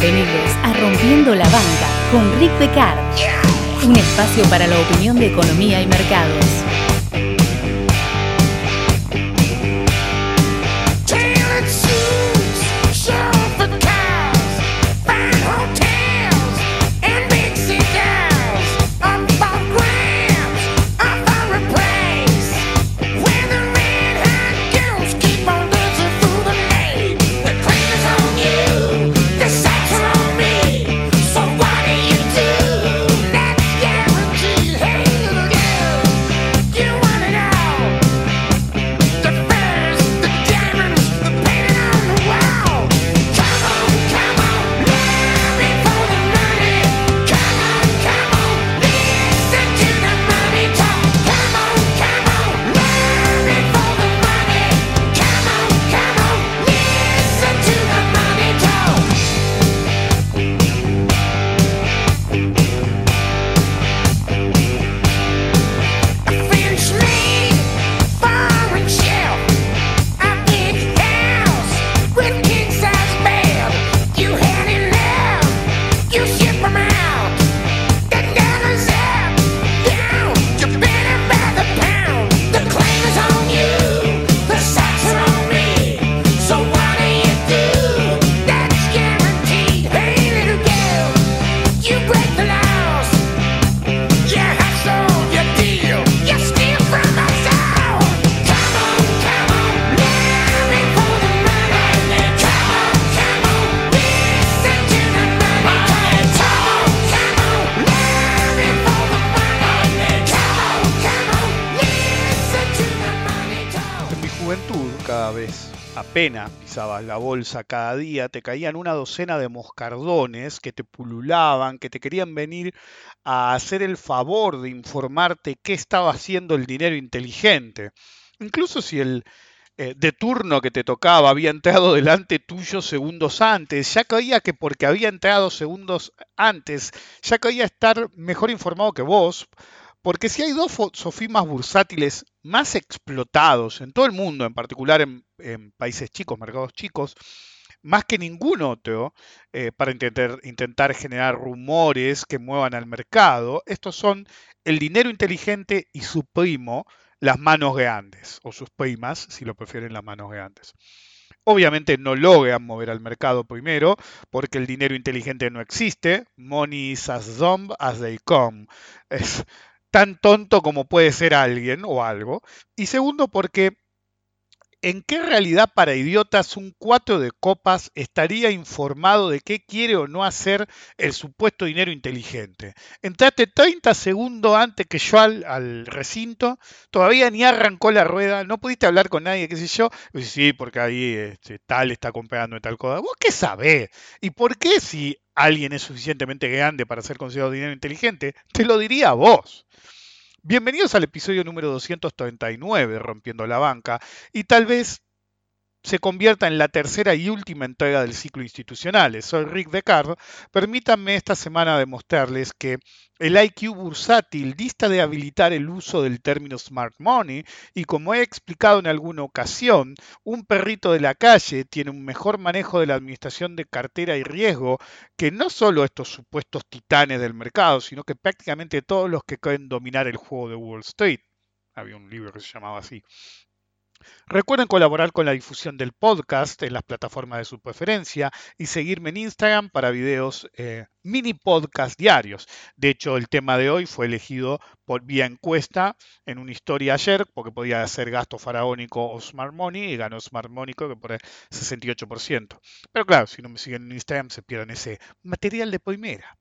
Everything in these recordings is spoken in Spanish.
Bienvenidos a Rompiendo la Banca con Rick Becard, un espacio para la opinión de economía y mercados. Pisabas la bolsa cada día, te caían una docena de moscardones que te pululaban, que te querían venir a hacer el favor de informarte qué estaba haciendo el dinero inteligente. Incluso si el eh, de turno que te tocaba había entrado delante tuyo segundos antes, ya creía que porque había entrado segundos antes, ya creía estar mejor informado que vos, porque si hay dos sofismas bursátiles más explotados en todo el mundo, en particular en, países chicos, mercados chicos, más que ningún otro, eh, para intentar, intentar generar rumores que muevan al mercado, estos son el dinero inteligente y su primo, las manos grandes, o sus primas, si lo prefieren, las manos grandes. Obviamente no logran mover al mercado primero, porque el dinero inteligente no existe. Money is as dumb as they come. Tan tonto como puede ser alguien o algo. Y segundo, porque ¿en qué realidad para idiotas un 4 de copas estaría informado de qué quiere o no hacer el supuesto dinero inteligente? Entraste 30 segundos antes que yo al, recinto, todavía ni arrancó la rueda, no pudiste hablar con nadie, qué sé yo. Sí, porque ahí este, tal está comprando tal cosa. ¿Vos qué sabés? ¿Y por qué si alguien es suficientemente grande para ser considerado dinero inteligente? Te lo diría a vos. Bienvenidos al episodio número 239 de Rompiendo la Banca y tal vez se convierta en la tercera y última entrega del ciclo institucional. Soy Rick Descartes. Permítanme esta semana demostrarles que el IQ bursátil dista de habilitar el uso del término smart money y como he explicado en alguna ocasión, un perrito de la calle tiene un mejor manejo de la administración de cartera y riesgo que no solo estos supuestos titanes del mercado, sino que prácticamente todos los que creen dominar el juego de Wall Street. Había un libro que se llamaba así. Recuerden colaborar con la difusión del podcast en las plataformas de su preferencia y seguirme en Instagram para videos eh, mini podcast diarios. De hecho, el tema de hoy fue elegido por vía encuesta en una historia ayer, porque podía ser gasto faraónico o Smart Money, y ganó Smart Money que por el 68%. Pero claro, si no me siguen en Instagram se pierden ese material de primera.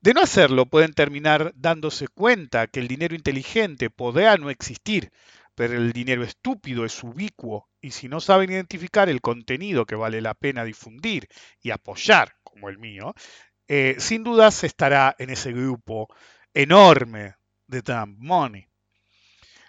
De no hacerlo, pueden terminar dándose cuenta que el dinero inteligente podrá no existir, pero el dinero estúpido es ubicuo y si no saben identificar el contenido que vale la pena difundir y apoyar, como el mío, eh, sin dudas estará en ese grupo enorme de Dump Money.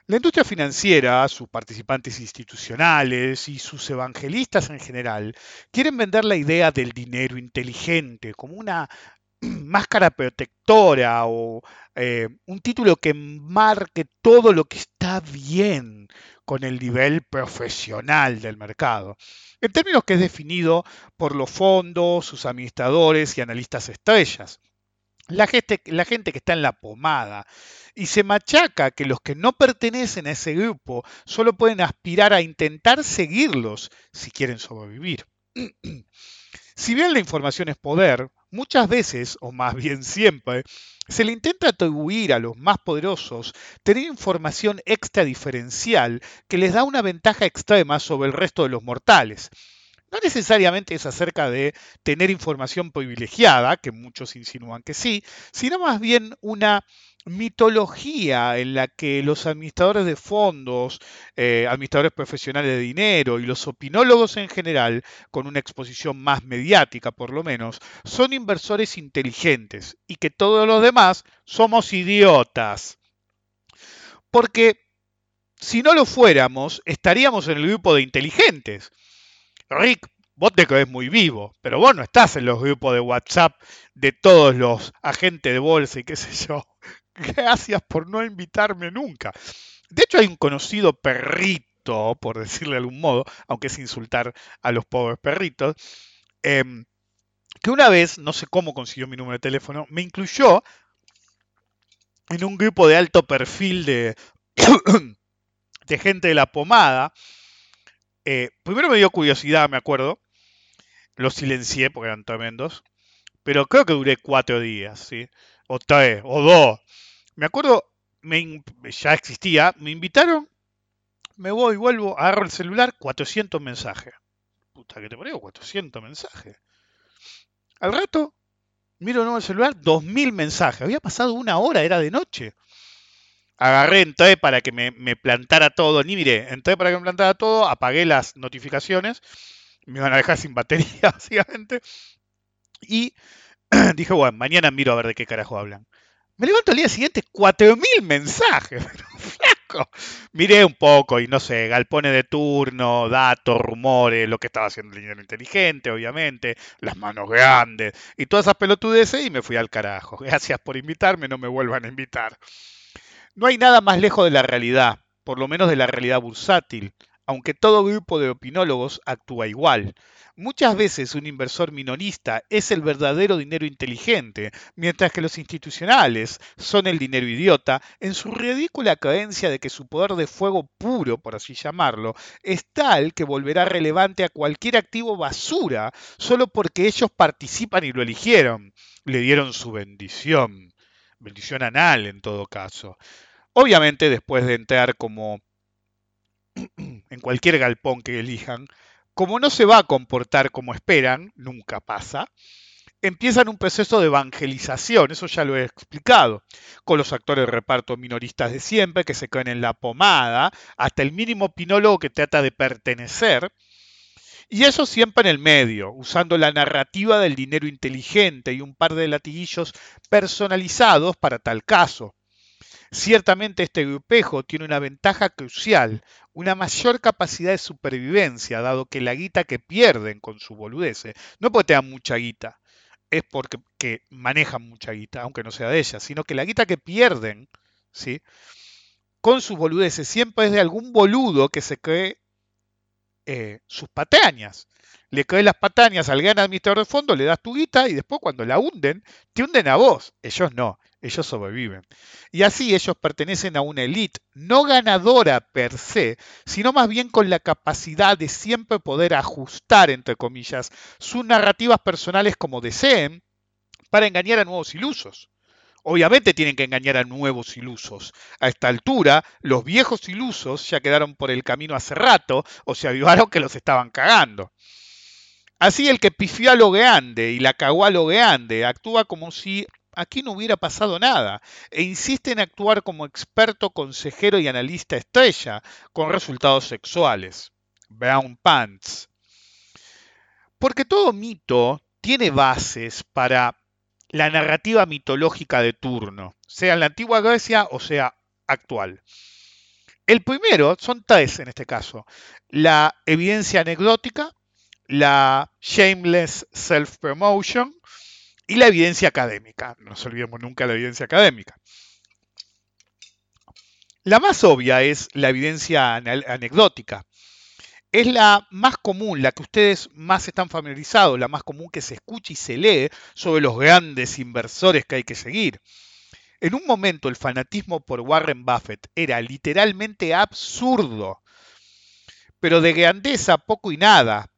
La industria financiera, sus participantes institucionales y sus evangelistas en general quieren vender la idea del dinero inteligente como una máscara protectora o eh, un título que marque todo lo que bien con el nivel profesional del mercado, en términos que es definido por los fondos, sus administradores y analistas estrellas. La gente que está en la pomada y se machaca que los que no pertenecen a ese grupo solo pueden aspirar a intentar seguirlos si quieren sobrevivir. Si bien la información es poder, muchas veces, o más bien siempre, se le intenta atribuir a los más poderosos tener información extra diferencial que les da una ventaja extrema sobre el resto de los mortales. No necesariamente es acerca de tener información privilegiada, que muchos insinúan que sí, sino más bien una mitología en la que los administradores de fondos, eh, administradores profesionales de dinero y los opinólogos en general, con una exposición más mediática por lo menos, son inversores inteligentes y que todos los demás somos idiotas. Porque si no lo fuéramos, estaríamos en el grupo de inteligentes. Rick, vos te crees muy vivo, pero vos no estás en los grupos de WhatsApp de todos los agentes de bolsa y qué sé yo. Gracias por no invitarme nunca. De hecho, hay un conocido perrito, por decirle de algún modo, aunque es insultar a los pobres perritos, em, que una vez, no sé cómo consiguió mi número de teléfono, me incluyó en un grupo de alto perfil de gente de la pomada. Eh, primero me dio curiosidad, me acuerdo. Los silencié porque eran tremendos. Pero creo que duré cuatro días, ¿sí? O tres, o dos. Me acuerdo, me ya existía, me invitaron, me voy, vuelvo, agarro el celular, 400 mensajes. Puta que te parió, 400 mensajes. Al rato, miro nuevo el celular, 2000 mensajes. Había pasado una hora, era de noche. Agarré, entré para que me, me plantara todo, ni miré, entré para que me plantara todo, apagué las notificaciones, me iban a dejar sin batería, básicamente. Y dije, bueno, mañana miro a ver de qué carajo hablan. Me levanto al día siguiente, 4.000 mensajes. Flaco. Miré un poco y no sé, galpones de turno, datos, rumores, lo que estaba haciendo el dinero inteligente, obviamente, las manos grandes y todas esas pelotudeces y me fui al carajo. Gracias por invitarme, no me vuelvan a invitar. No hay nada más lejos de la realidad, por lo menos de la realidad bursátil, aunque todo grupo de opinólogos actúa igual. Muchas veces un inversor minorista es el verdadero dinero inteligente, mientras que los institucionales son el dinero idiota, en su ridícula creencia de que su poder de fuego puro, por así llamarlo, es tal que volverá relevante a cualquier activo basura solo porque ellos participan y lo eligieron. Le dieron su bendición. Bendición anal en todo caso. Obviamente después de entrar como en cualquier galpón que elijan, como no se va a comportar como esperan, nunca pasa, empiezan un proceso de evangelización, eso ya lo he explicado, con los actores de reparto minoristas de siempre que se creen en la pomada, hasta el mínimo opinólogo que trata de pertenecer, y eso siempre en el medio, usando la narrativa del dinero inteligente y un par de latiguillos personalizados para tal caso. Ciertamente este grupejo tiene una ventaja crucial, una mayor capacidad de supervivencia, dado que la guita que pierden con su boludece, no porque tengan mucha guita, es porque que manejan mucha guita, aunque no sea de ellas, sino que la guita que pierden, ¿sí? con sus boludeces, siempre es de algún boludo que se cree eh, sus patañas. Le crees las patañas al gran administrador de fondo, le das tu guita y después cuando la hunden, te hunden a vos. Ellos no, ellos sobreviven. Y así ellos pertenecen a una élite no ganadora per se, sino más bien con la capacidad de siempre poder ajustar, entre comillas, sus narrativas personales como deseen para engañar a nuevos ilusos. Obviamente tienen que engañar a nuevos ilusos. A esta altura, los viejos ilusos ya quedaron por el camino hace rato o se avivaron que los estaban cagando. Así el que pifió a lo grande y la cagó a lo grande actúa como si aquí no hubiera pasado nada e insiste en actuar como experto, consejero y analista estrella con resultados sexuales. Brown Pants. Porque todo mito tiene bases para la narrativa mitológica de turno, sea en la antigua Grecia o sea actual. El primero, son tres en este caso, la evidencia anecdótica, la shameless self-promotion y la evidencia académica. No nos olvidemos nunca la evidencia académica. La más obvia es la evidencia ane- anecdótica. Es la más común, la que ustedes más están familiarizados, la más común que se escucha y se lee sobre los grandes inversores que hay que seguir. En un momento el fanatismo por Warren Buffett era literalmente absurdo, pero de grandeza poco y nada.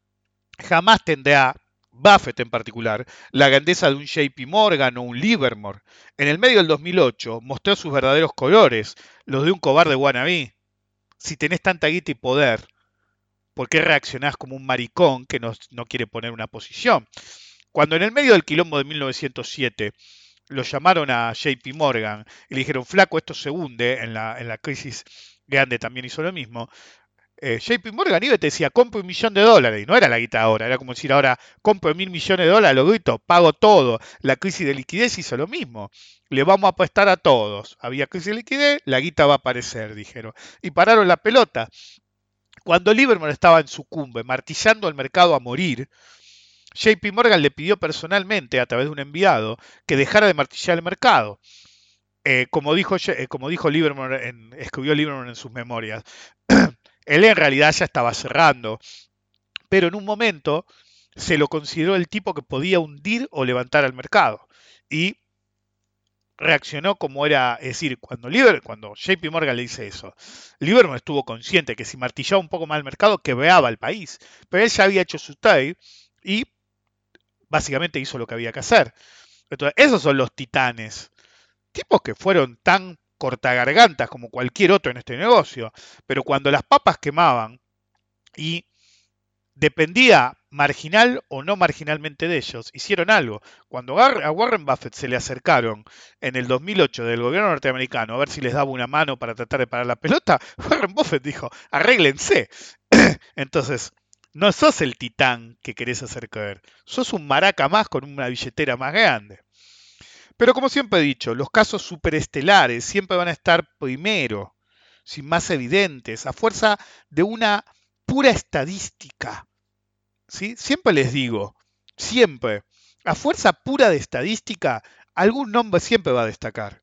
Jamás tendrá, Buffett en particular, la grandeza de un JP Morgan o un Livermore. En el medio del 2008 mostró sus verdaderos colores, los de un cobarde wannabe. Si tenés tanta guita y poder, ¿por qué reaccionás como un maricón que no, quiere poner una posición? Cuando en el medio del quilombo de 1907 lo llamaron a JP Morgan y le dijeron, flaco, esto se hunde, en la, en crisis grande también hizo lo mismo. Eh, JP Morgan iba y te decía, compro un millón de dólares, y no era la guita ahora, era como decir ahora, compro mil millones de dólares, lo grito, pago todo. La crisis de liquidez hizo lo mismo. Le vamos a apostar a todos. Había crisis de liquidez, la guita va a aparecer, dijeron. Y pararon la pelota. Cuando Livermore estaba en su cumbre, martillando al mercado a morir, JP Morgan le pidió personalmente, a través de un enviado, que dejara de martillar el mercado. Eh, como, dijo, eh, como en, escribió Livermore en sus memorias, él en realidad ya estaba cerrando, pero en un momento se lo consideró el tipo que podía hundir o levantar al mercado. Y reaccionó como era, es decir, cuando, Liber, cuando JP Morgan le dice eso, Livermore estuvo consciente que si martillaba un poco más el mercado, quebraba al país. Pero él ya había hecho su trade y básicamente hizo lo que había que hacer. Entonces, esos son los titanes. Tipos que fueron tan cortagargantas como cualquier otro en este negocio. Pero cuando las papas quemaban y dependía marginal o no marginalmente de ellos, hicieron algo. Cuando a Warren Buffett se le acercaron en el 2008 del gobierno norteamericano a ver si les daba una mano para tratar de parar la pelota, Warren Buffett dijo, arréglense. Entonces, no sos el titán que querés hacer caer, sos un maraca más con una billetera más grande. Pero como siempre he dicho, los casos superestelares siempre van a estar primero, sin más evidentes, a fuerza de una pura estadística. Siempre les digo, siempre, a fuerza pura de estadística, algún nombre siempre va a destacar.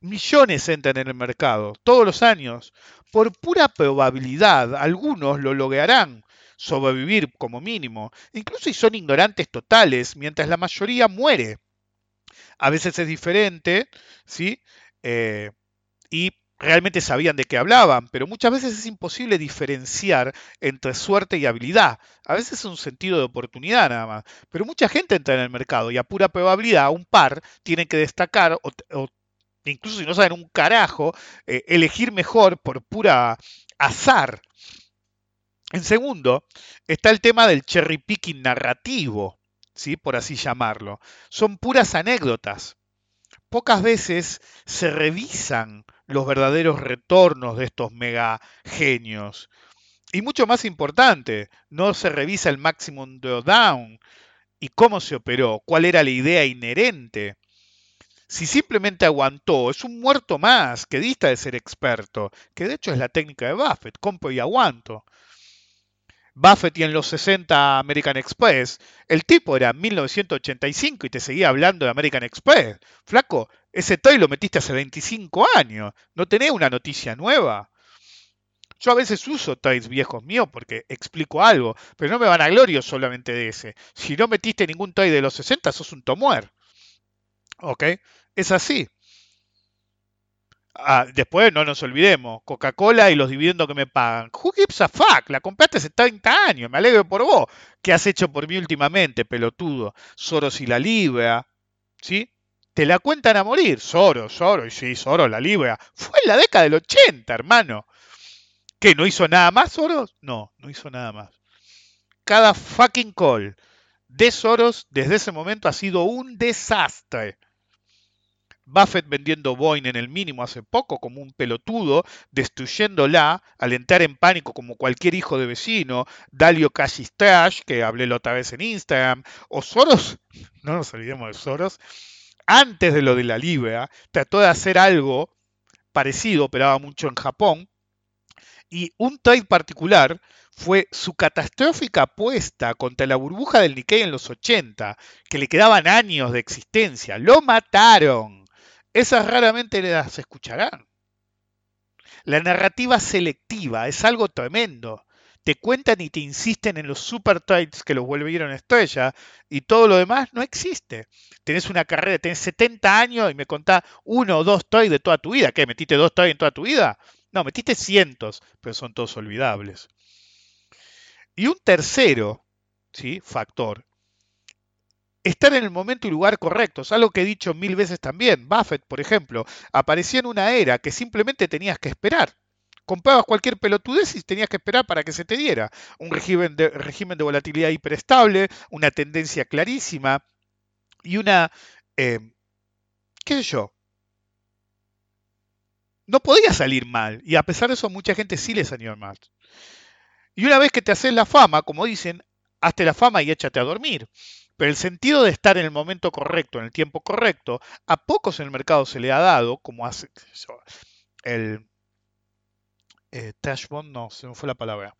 Millones entran en el mercado todos los años. Por pura probabilidad, algunos lo lograrán sobrevivir como mínimo, incluso si son ignorantes totales, mientras la mayoría muere. A veces es diferente, ¿sí? Eh, y realmente sabían de qué hablaban, pero muchas veces es imposible diferenciar entre suerte y habilidad. A veces es un sentido de oportunidad nada más, pero mucha gente entra en el mercado y a pura probabilidad, un par tienen que destacar o, incluso si no saben un carajo, eh, elegir mejor por pura azar. En segundo, está el tema del cherry picking narrativo, ¿sí? por así llamarlo. Son puras anécdotas. Pocas veces se revisan los verdaderos retornos de estos mega genios. Y mucho más importante, no se revisa el maximum drawdown y cómo se operó, cuál era la idea inherente. Si simplemente aguantó, es un muerto más que dista de ser experto, que de hecho es la técnica de Buffett, compro y aguanto. Buffett y en los 60 American Express, el tipo era 1985 y te seguía hablando de American Express. Flaco, ese toy lo metiste hace 25 años, ¿no tenés una noticia nueva? Yo a veces uso trades viejos míos porque explico algo, pero no me van a glorio solamente de ese. Si no metiste ningún trade de los 60, sos un tomuer. ¿Ok? Es así. Ah, después no nos olvidemos, Coca-Cola y los dividendos que me pagan. Who gives a fuck? La compraste hace 30 años, me alegro por vos. ¿Qué has hecho por mí últimamente, pelotudo? Soros y la Libra, ¿sí? Te la cuentan a morir. Soros, Soros, y sí, Soros, la Libra. Fue en la década del 80, hermano. ¿Qué? ¿No hizo nada más Soros? No, no hizo nada más. Cada fucking call de Soros desde ese momento ha sido un desastre. Buffett vendiendo Boeing en el mínimo hace poco como un pelotudo, destruyéndola al entrar en pánico como cualquier hijo de vecino, Dalio Trash, que hablé la otra vez en Instagram, o Soros, no nos olvidemos de Soros, antes de lo de la Libra, trató de hacer algo parecido, operaba mucho en Japón, y un trade particular fue su catastrófica apuesta contra la burbuja del Nikkei en los 80, que le quedaban años de existencia. Lo mataron. Esas raramente las escucharán. La narrativa selectiva es algo tremendo. Te cuentan y te insisten en los super trades que los volvieron estrella y todo lo demás no existe. Tenés una carrera, tenés 70 años y me contás uno o dos trades de toda tu vida. ¿Qué? ¿Metiste dos trades en toda tu vida? No, metiste cientos, pero son todos olvidables. Y un tercero ¿sí? factor estar en el momento y lugar correcto. Es algo que he dicho mil veces también. Buffett, por ejemplo, aparecía en una era que simplemente tenías que esperar. Comprabas cualquier pelotudez y tenías que esperar para que se te diera. Un régimen de, régimen de volatilidad hiperestable, una tendencia clarísima y una... eh, ¿Qué sé yo? No podía salir mal. Y a pesar de eso, mucha gente sí le salió mal. Y una vez que te haces la fama, como dicen, hazte la fama y échate a dormir. Pero el sentido de estar en el momento correcto, en el tiempo correcto, a pocos en el mercado se le ha dado, como hace el eh, Trash Bond, no, se me fue la palabra.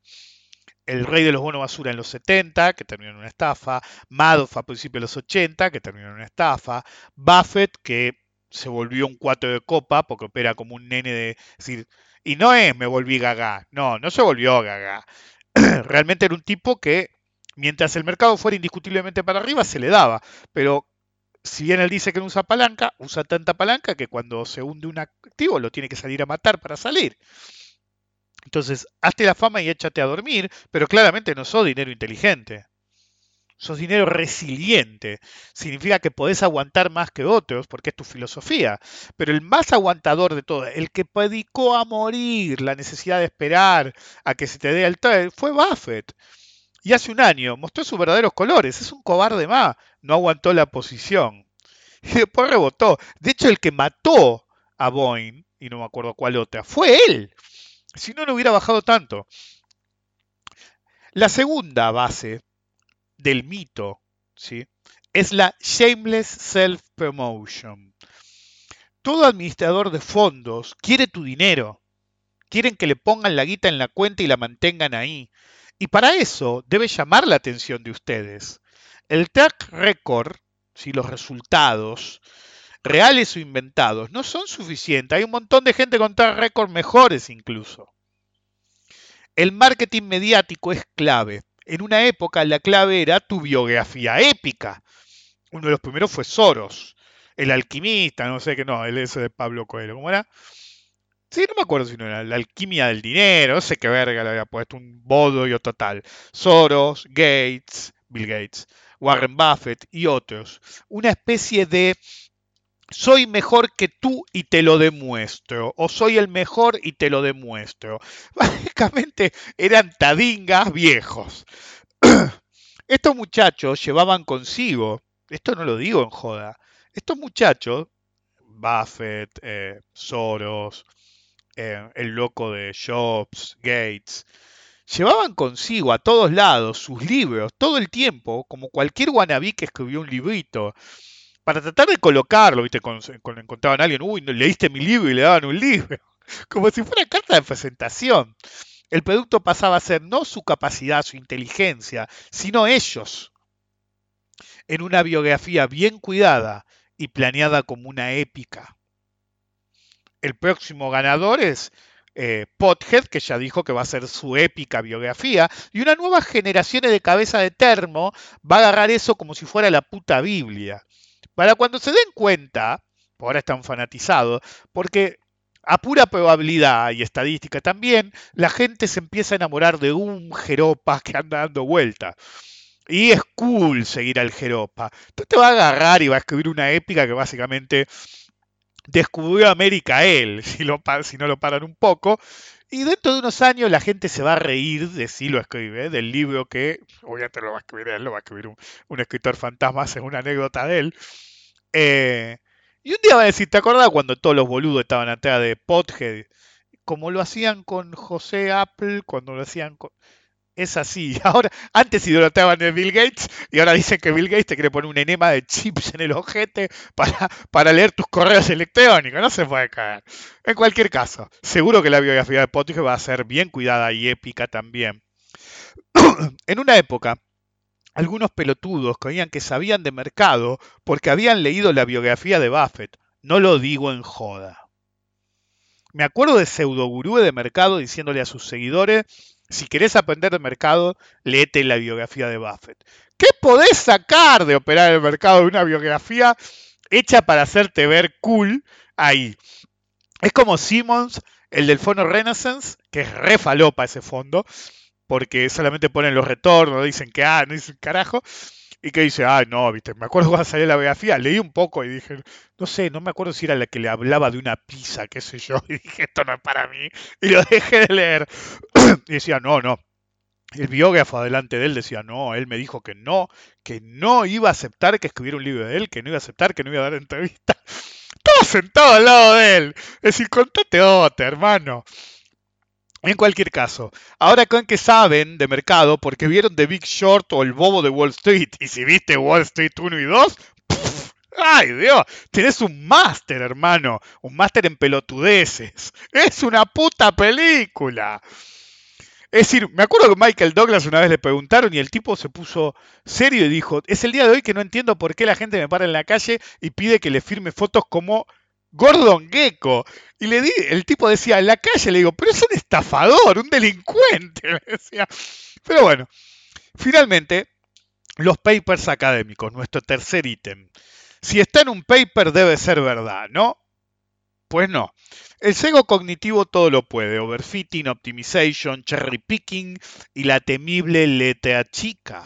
El rey de los bonos basura en los 70, que terminó en una estafa. Madoff a principios de los 80, que terminó en una estafa. Buffett, que se volvió un cuatro de copa porque opera como un nene de... decir, y no es me volví gaga, no, no se volvió gaga. Realmente era un tipo que mientras el mercado fuera indiscutiblemente para arriba, se le daba. Pero si bien él dice que no usa palanca, usa tanta palanca que cuando se hunde un activo lo tiene que salir a matar para salir. Entonces, hazte la fama y échate a dormir, pero claramente no sos dinero inteligente. Sos dinero resiliente. Significa que podés aguantar más que otros, porque es tu filosofía. Pero el más aguantador de todos, el que predicó a morir la necesidad de esperar a que se te dé el trade, fue Buffett. Y hace un año mostró sus verdaderos colores. Es un cobarde más. No aguantó la posición. Y después rebotó. De hecho, el que mató a Boeing, y no me acuerdo cuál otra, fue él. Si no, no hubiera bajado tanto. La segunda base del mito ¿sí? es la shameless self-promotion. Todo administrador de fondos quiere tu dinero. Quieren que le pongan la guita en la cuenta y la mantengan ahí. Y para eso debe llamar la atención de ustedes. El track record, si los resultados, reales o inventados, no son suficientes. Hay un montón de gente con track record mejores incluso. El marketing mediático es clave. En una época la clave era tu biografía épica. Uno de los primeros fue Soros, el alquimista, no sé qué, no, el ese de Pablo Coelho, ¿cómo era? Sí, no me acuerdo si no era la alquimia del dinero, no sé qué verga le había puesto, un bodrio total. Soros, Gates, Bill Gates, Warren Buffett y otros. Una especie de soy mejor que tú y te lo demuestro, o soy el mejor y te lo demuestro. Básicamente eran tadingas viejos. Estos muchachos llevaban consigo, esto no lo digo en joda, estos muchachos, Buffett, eh, Soros, eh, el loco de Jobs, Gates, llevaban consigo a todos lados sus libros todo el tiempo, como cualquier wannabe que escribió un librito, para tratar de colocarlo, ¿viste? Cuando, cuando encontraban a alguien, uy, leíste mi libro y le daban un libro, como si fuera carta de presentación. El producto pasaba a ser no su capacidad, su inteligencia, sino ellos, en una biografía bien cuidada y planeada como una épica. El próximo ganador es eh, Pothead, que ya dijo que va a ser su épica biografía, y una nueva generación de cabeza de termo va a agarrar eso como si fuera la puta Biblia. Para cuando se den cuenta, ahora están fanatizados, porque a pura probabilidad y estadística también, la gente se empieza a enamorar de un jeropa que anda dando vuelta. Y es cool seguir al jeropa. Entonces te va a agarrar y va a escribir una épica que básicamente descubrió América él, si, lo, no lo paran un poco. Y dentro de unos años la gente se va a reír de si lo escribe, del libro que, obviamente lo va a escribir él, lo va a escribir un, un escritor fantasma, es una anécdota de él. Eh, y un día va a decir, ¿te acordás cuando todos los boludos estaban atrás de Pothead? Como lo hacían con José Apple, cuando lo hacían con... Es así. Ahora, antes idolatraban a Bill Gates y ahora dicen que Bill Gates te quiere poner un enema de chips en el ojete para, para leer tus correos electrónicos. No se puede caer. En cualquier caso, seguro que la biografía de Pothead va a ser bien cuidada y épica también. en una época, algunos pelotudos creían que sabían de mercado porque habían leído la biografía de Buffett. No lo digo en joda. Me acuerdo de pseudogurú de mercado diciéndole a sus seguidores, si querés aprender de mercado, léete la biografía de Buffett. ¿Qué podés sacar de operar el mercado de una biografía hecha para hacerte ver cool ahí? Es como Simmons, el del fondo Renaissance, que es re falopa ese fondo, porque solamente ponen los retornos, no dicen que ah, no dicen carajo, y que dice, ah, no, viste, me acuerdo cuando salió la biografía, leí un poco y dije, no sé, no me acuerdo si era la que le hablaba de una pizza, qué sé yo, y dije, esto no es para mí, y lo dejé de leer. y decía, no, no. El biógrafo adelante de él decía, no, él me dijo que no, que no iba a aceptar que escribiera un libro de él, que no iba a aceptar, que no iba a dar entrevista. Estaba sentado al lado de él. Es decir, contate otra, hermano. En cualquier caso, ahora con que saben de mercado porque vieron The Big Short o El Bobo de Wall Street, y si viste Wall Street 1 y 2, ¡puf! ¡ay Dios! Tenés un máster, hermano, un máster en pelotudeces. Es una puta película. Es decir, me acuerdo que Michael Douglas una vez le preguntaron y el tipo se puso serio y dijo, es el día de hoy que no entiendo por qué la gente me para en la calle y pide que le firme fotos como Gordon Gecko. Y le di, el tipo decía, en la calle le digo, pero es un estafador, un delincuente. decía. Pero bueno, finalmente, los papers académicos, nuestro tercer ítem. Si está en un paper debe ser verdad, ¿no? Pues no. El sesgo cognitivo todo lo puede, overfitting, optimization, cherry picking y la temible letra chica.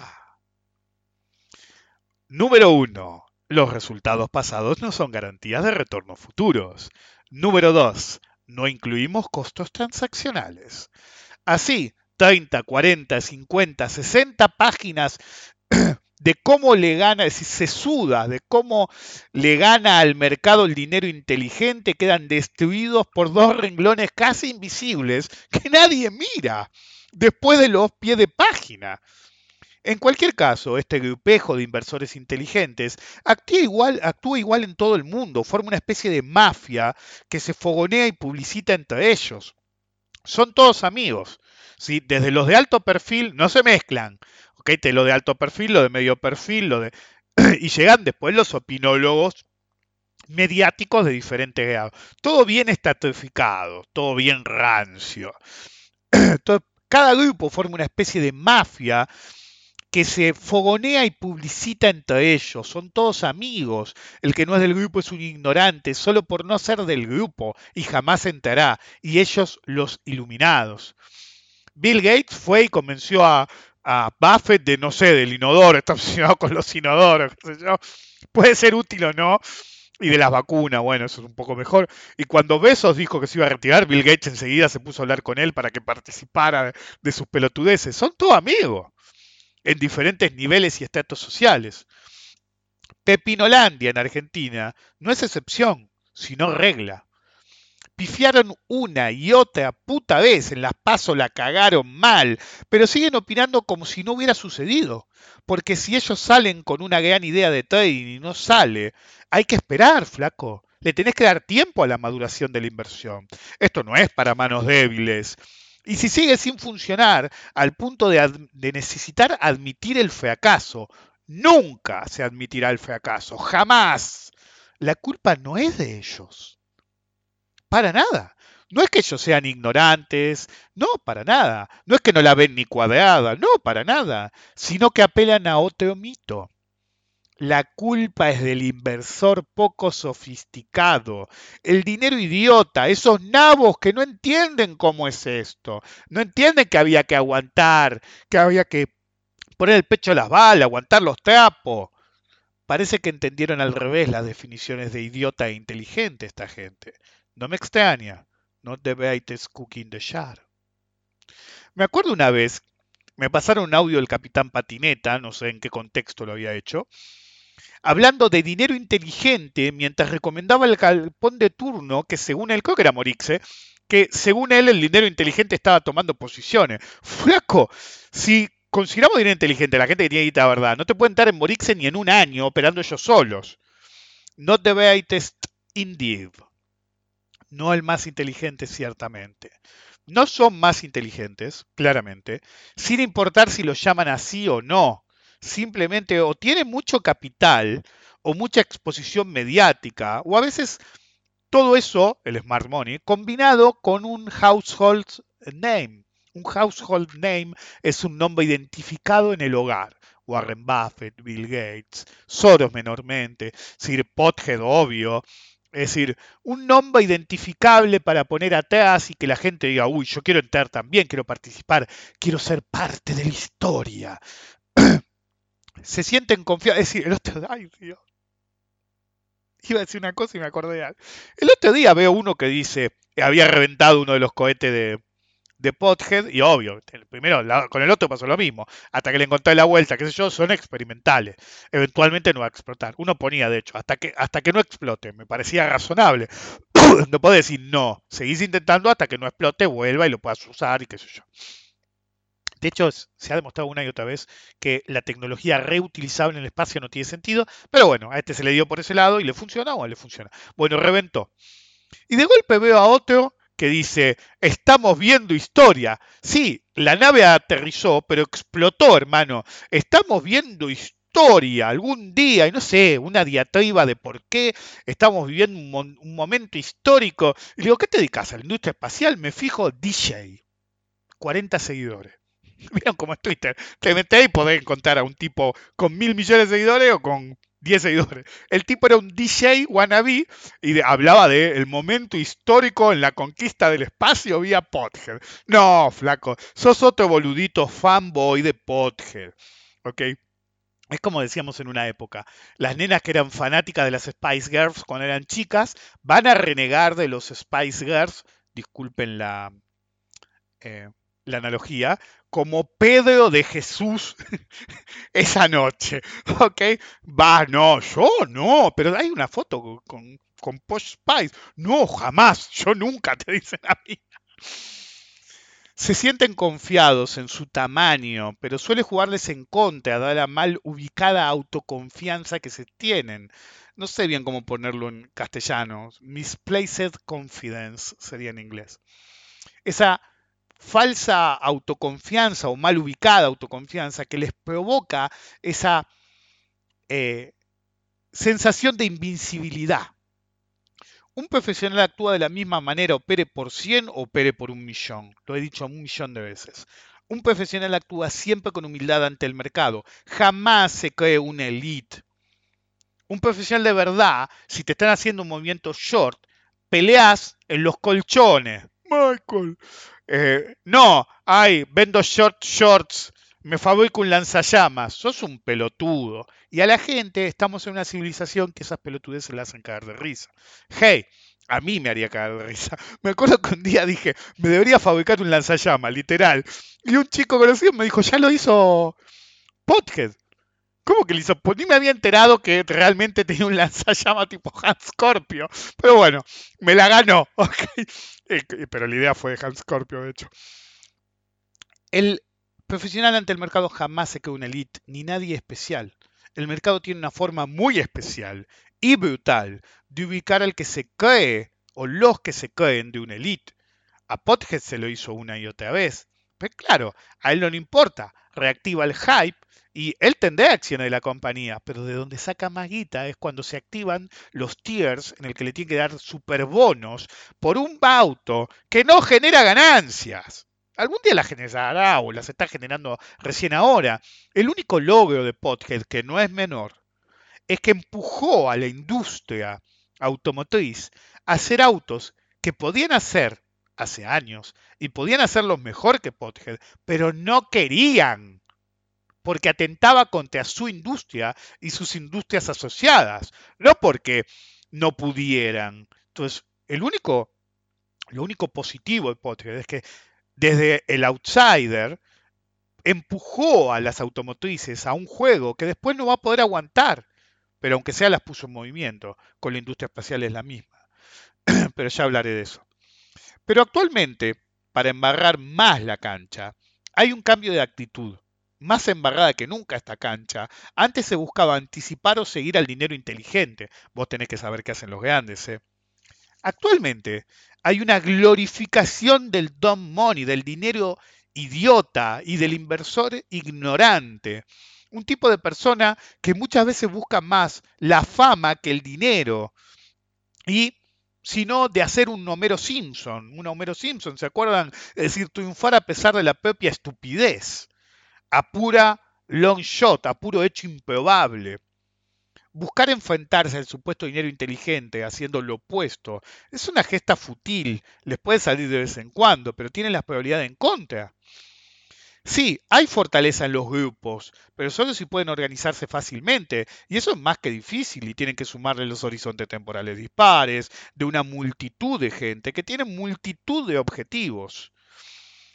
Número 1. Los resultados pasados no son garantías de retornos futuros. Número 2. No incluimos costos transaccionales. Así, 30, 40, 50, 60 páginas de cómo le gana, decir, se suda, de cómo le gana al mercado el dinero inteligente, quedan destruidos por dos renglones casi invisibles que nadie mira después de los pies de página. En cualquier caso, este grupejo de inversores inteligentes actúa igual, actúa igual en todo el mundo, forma una especie de mafia que se fogonea y publicita entre ellos. Son todos amigos. ¿sí? Desde los de alto perfil no se mezclan. ¿ok? Te lo de alto perfil, lo de medio perfil, lo de... y llegan después los opinólogos mediáticos de diferentes grados. Todo bien estratificado, todo bien rancio. cada grupo forma una especie de mafia que se fogonea y publicita entre ellos, son todos amigos, el que no es del grupo es un ignorante, solo por no ser del grupo, y jamás se y ellos los iluminados. Bill Gates fue y convenció a, a Buffett de, no sé, del inodoro, está obsesionado con los inodoros, qué sé yo. puede ser útil o no, y de las vacunas, bueno, eso es un poco mejor. Y cuando Besos dijo que se iba a retirar, Bill Gates enseguida se puso a hablar con él para que participara de sus pelotudeces. Son todos amigos en diferentes niveles y estratos sociales. Pepinolandia en Argentina no es excepción, sino regla. Pifiaron una y otra puta vez, en las pasos la cagaron mal, pero siguen opinando como si no hubiera sucedido. Porque si ellos salen con una gran idea de trading y no sale, hay que esperar, flaco. Le tenés que dar tiempo a la maduración de la inversión. Esto no es para manos débiles. Y si sigue sin funcionar al punto de, ad- de necesitar admitir el fracaso, nunca se admitirá el fracaso, jamás. La culpa no es de ellos. Para nada. No es que ellos sean ignorantes, no, para nada. No es que no la ven ni cuadrada, no, para nada. Sino que apelan a otro mito. La culpa es del inversor poco sofisticado, el dinero idiota, esos nabos que no entienden cómo es esto, no entienden que había que aguantar, que había que poner el pecho a las balas, aguantar los trapos. Parece que entendieron al revés las definiciones de idiota e inteligente esta gente. No me extraña. Not the greatest cook in the jar. Me acuerdo una vez, me pasaron un audio del capitán Patineta, no sé en qué contexto lo había hecho, hablando de dinero inteligente mientras recomendaba el galpón de turno que según él, creo que era Morixe, que según él el dinero inteligente estaba tomando posiciones. Flaco, si consideramos dinero inteligente la gente que tiene guita verdad, no te pueden dar en Morixe ni en un año operando ellos solos. Not the greatest indeed. No el más inteligente, ciertamente. No son más inteligentes, claramente, sin importar si los llaman así o no. Simplemente o tienen mucho capital o mucha exposición mediática, o a veces Todo eso, el smart money, combinado con un household name. Un household name es un nombre identificado en el hogar. Warren Buffett, Bill Gates, Soros menormente, Sir Pothead, obvio. Es decir, un nombre identificable para poner atrás y que la gente diga, uy, yo quiero entrar también, quiero participar, quiero ser parte de la historia. Se sienten confiados. Es decir, el otro, ay, Dios. Iba a decir una cosa y me acordé de algo. El otro día veo uno que dice, había reventado uno de los cohetes de, de Pothead y obvio, el primero con el otro pasó lo mismo, hasta que le encontré la vuelta, qué sé yo, son experimentales, eventualmente no va a explotar. Uno ponía, de hecho, hasta que, hasta que no explote, me parecía razonable. no puedo decir no, seguís intentando hasta que no explote, vuelva y lo puedas usar y qué sé yo. De hecho, se ha demostrado una y otra vez que la tecnología reutilizable en el espacio no tiene sentido, pero bueno, a este se le dio por ese lado y le funciona o le funciona. Bueno, reventó. Y de golpe veo a otro que dice, estamos viendo historia. Sí, la nave aterrizó, pero explotó, hermano. Estamos viendo historia algún día, y no sé, una diatriba de por qué estamos viviendo un, momento histórico. Y digo, ¿qué te dedicas a la industria espacial? Me fijo DJ. 40 seguidores. Vieron cómo es Twitter. Te y podés encontrar a un tipo con mil millones de seguidores o con 10 seguidores. El tipo era un DJ wannabe y de- hablaba del momento histórico en la conquista del espacio vía Pothead. No, flaco, sos otro boludito fanboy de Pothead. ¿Ok? Es como decíamos en una época, las nenas que eran fanáticas de las Spice Girls cuando eran chicas van a renegar de los Spice Girls, disculpen la, eh, la analogía, como Pedro de Jesús esa noche, ¿ok? Va, no, yo no, pero hay una foto con, con, Posh Spice. No, jamás, yo nunca, te dicen a mí. Se sienten confiados en su tamaño, pero suele jugarles en contra, dada la mal ubicada autoconfianza que se tienen. No sé bien cómo ponerlo en castellano. Misplaced confidence sería en inglés. Esa falsa autoconfianza o mal ubicada autoconfianza que les provoca esa eh, sensación de invincibilidad. Un profesional actúa de la misma manera, opere por 100 o opere por un millón. Lo he dicho un millón de veces. Un profesional actúa siempre con humildad ante el mercado. Jamás se cree una elite. Un profesional de verdad, si te están haciendo un movimiento short, peleas en los colchones. Michael. Eh, no, ay, vendo short shorts, me fabrico un lanzallamas. Sos un pelotudo. Y a la gente estamos en una civilización que esas pelotudes se le hacen caer de risa. Hey, a mí me haría caer de risa. Me acuerdo que un día dije, me debería fabricar un lanzallamas, literal. Y un chico conocido me dijo, ya lo hizo Pothead. ¿Cómo que lo hizo? Pues ni me había enterado que realmente tenía un lanzallamas tipo Hans Scorpio. Pero bueno, me la ganó. Eh, Pero la idea fue de Hans Scorpio, de hecho. El profesional ante el mercado jamás se cree una elite, ni nadie especial. El mercado tiene una forma muy especial y brutal de ubicar al que se cree o los que se creen de una elite. A Pothead se lo hizo una y otra vez. Pero claro, a él no le importa. Reactiva el hype y él tendrá acciones de la compañía, pero de donde saca más guita es cuando se activan los tiers en el que le tiene que dar superbonos por un auto que no genera ganancias. Algún día la generará o las está generando recién ahora. El único logro de Pothead, que no es menor, es que empujó a la industria automotriz a hacer autos que podían hacer hace años y podían hacerlos mejor que Pothead, pero no querían porque atentaba contra su industria y sus industrias asociadas, no porque no pudieran. Entonces, el único, lo único positivo de Pothead es que desde el outsider empujó a las automotrices a un juego que después no va a poder aguantar, pero aunque sea las puso en movimiento, con la industria espacial es la misma. pero ya hablaré de eso. Pero actualmente, para embarrar más la cancha, hay un cambio de actitud más embarrada que nunca esta cancha. Antes se buscaba anticipar o seguir al dinero inteligente. Vos tenés que saber qué hacen los grandes. ¿eh? Actualmente hay una glorificación del dumb money, del dinero idiota y del inversor ignorante. Un tipo de persona que muchas veces busca más la fama que el dinero. Y sino de hacer un Homero Simpson. Un Homero Simpson, ¿se acuerdan? Es decir, triunfar a pesar de la propia estupidez, a pura long shot, a puro hecho improbable. Buscar enfrentarse al supuesto dinero inteligente haciendo lo opuesto es una gesta futil, les puede salir de vez en cuando, pero tiene las probabilidades en contra. Sí, hay fortaleza en los grupos, pero solo si pueden organizarse fácilmente, y eso es más que difícil, y tienen que sumarle los horizontes temporales dispares, de una multitud de gente que tiene multitud de objetivos.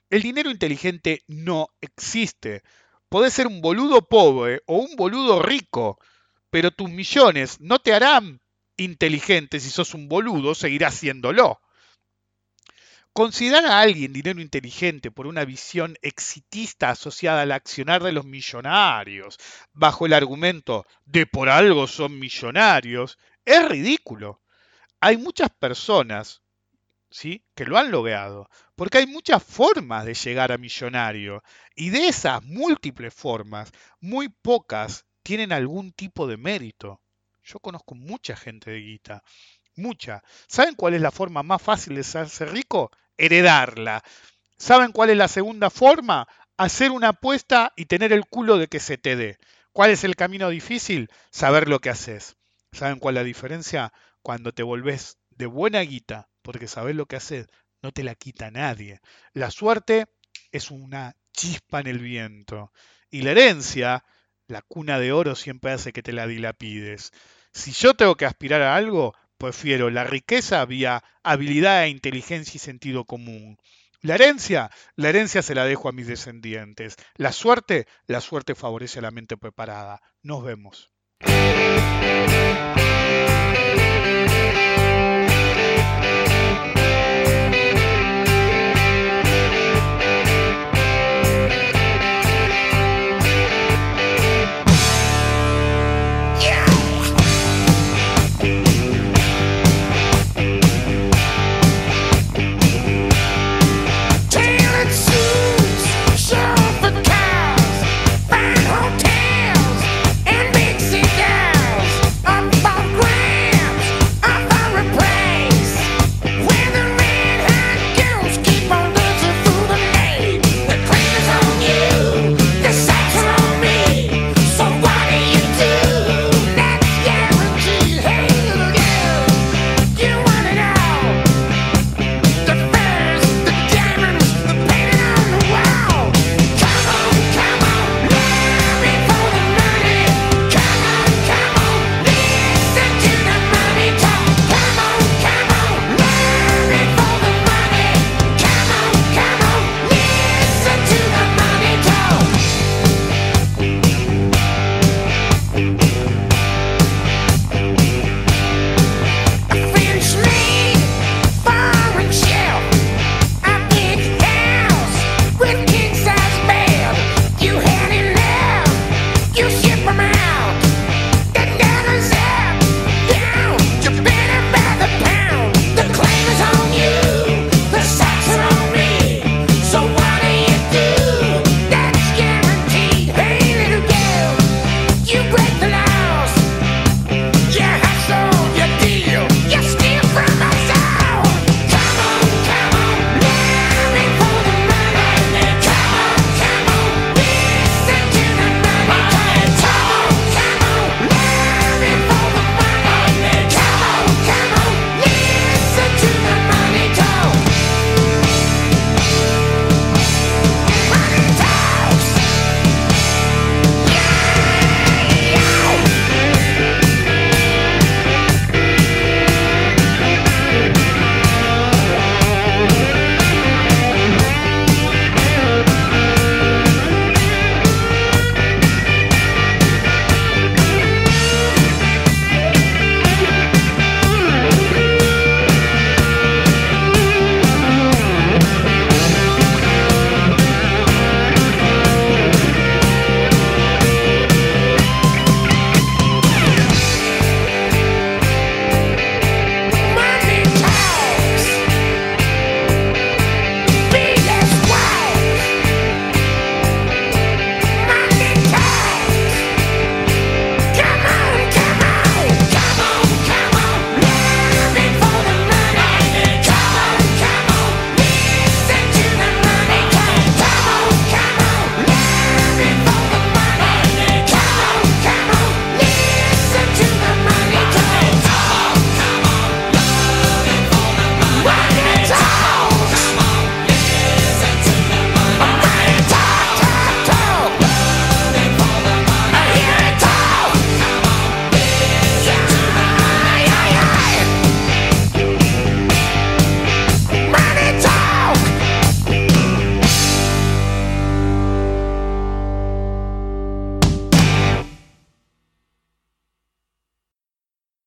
El dinero inteligente no existe. Podés ser un boludo pobre o un boludo rico, pero tus millones no te harán inteligente si sos un boludo, seguirás siéndolo. Considerar a alguien dinero inteligente por una visión exitista asociada al accionar de los millonarios, bajo el argumento de por algo son millonarios, es ridículo. Hay muchas personas ¿sí? que lo han logrado, porque hay muchas formas de llegar a millonario, y de esas múltiples formas, muy pocas tienen algún tipo de mérito. Yo conozco mucha gente de guita, mucha. ¿Saben cuál es la forma más fácil de hacerse rico? Heredarla. ¿Saben cuál es la segunda forma? Hacer una apuesta y tener el culo de que se te dé. ¿Cuál es el camino difícil? Saber lo que haces. ¿Saben cuál es la diferencia? Cuando te volvés de buena guita, porque sabés lo que haces, no te la quita nadie. La suerte es una chispa en el viento. Y la herencia, la cuna de oro, siempre hace que te la dilapides. Si yo tengo que aspirar a algo, prefiero la riqueza vía habilidad inteligencia y sentido común. La herencia, la herencia se la dejo a mis descendientes. La suerte, la suerte favorece a la mente preparada. Nos vemos.